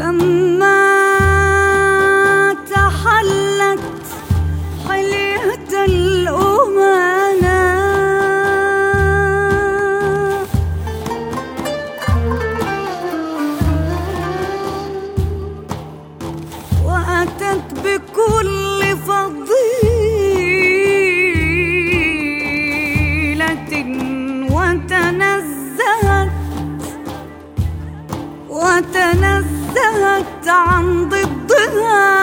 Land وتنزهت عن ضدها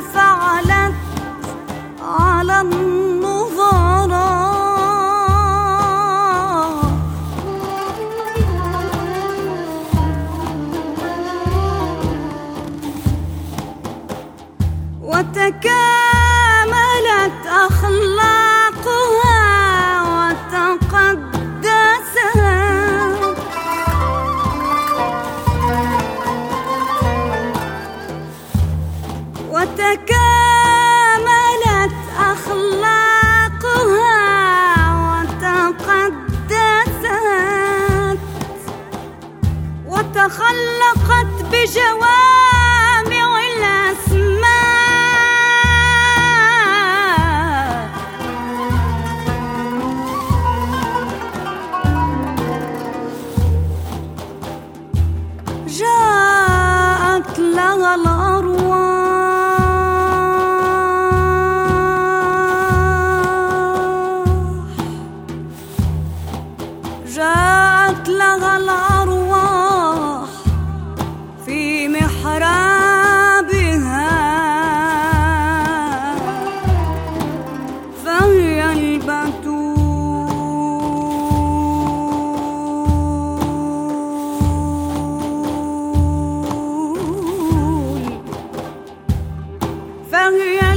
فعلت على النظراء وتكاملت وتكاملت أخلاقها وتقدست وتخلقت بجوامع 返回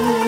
Ooh.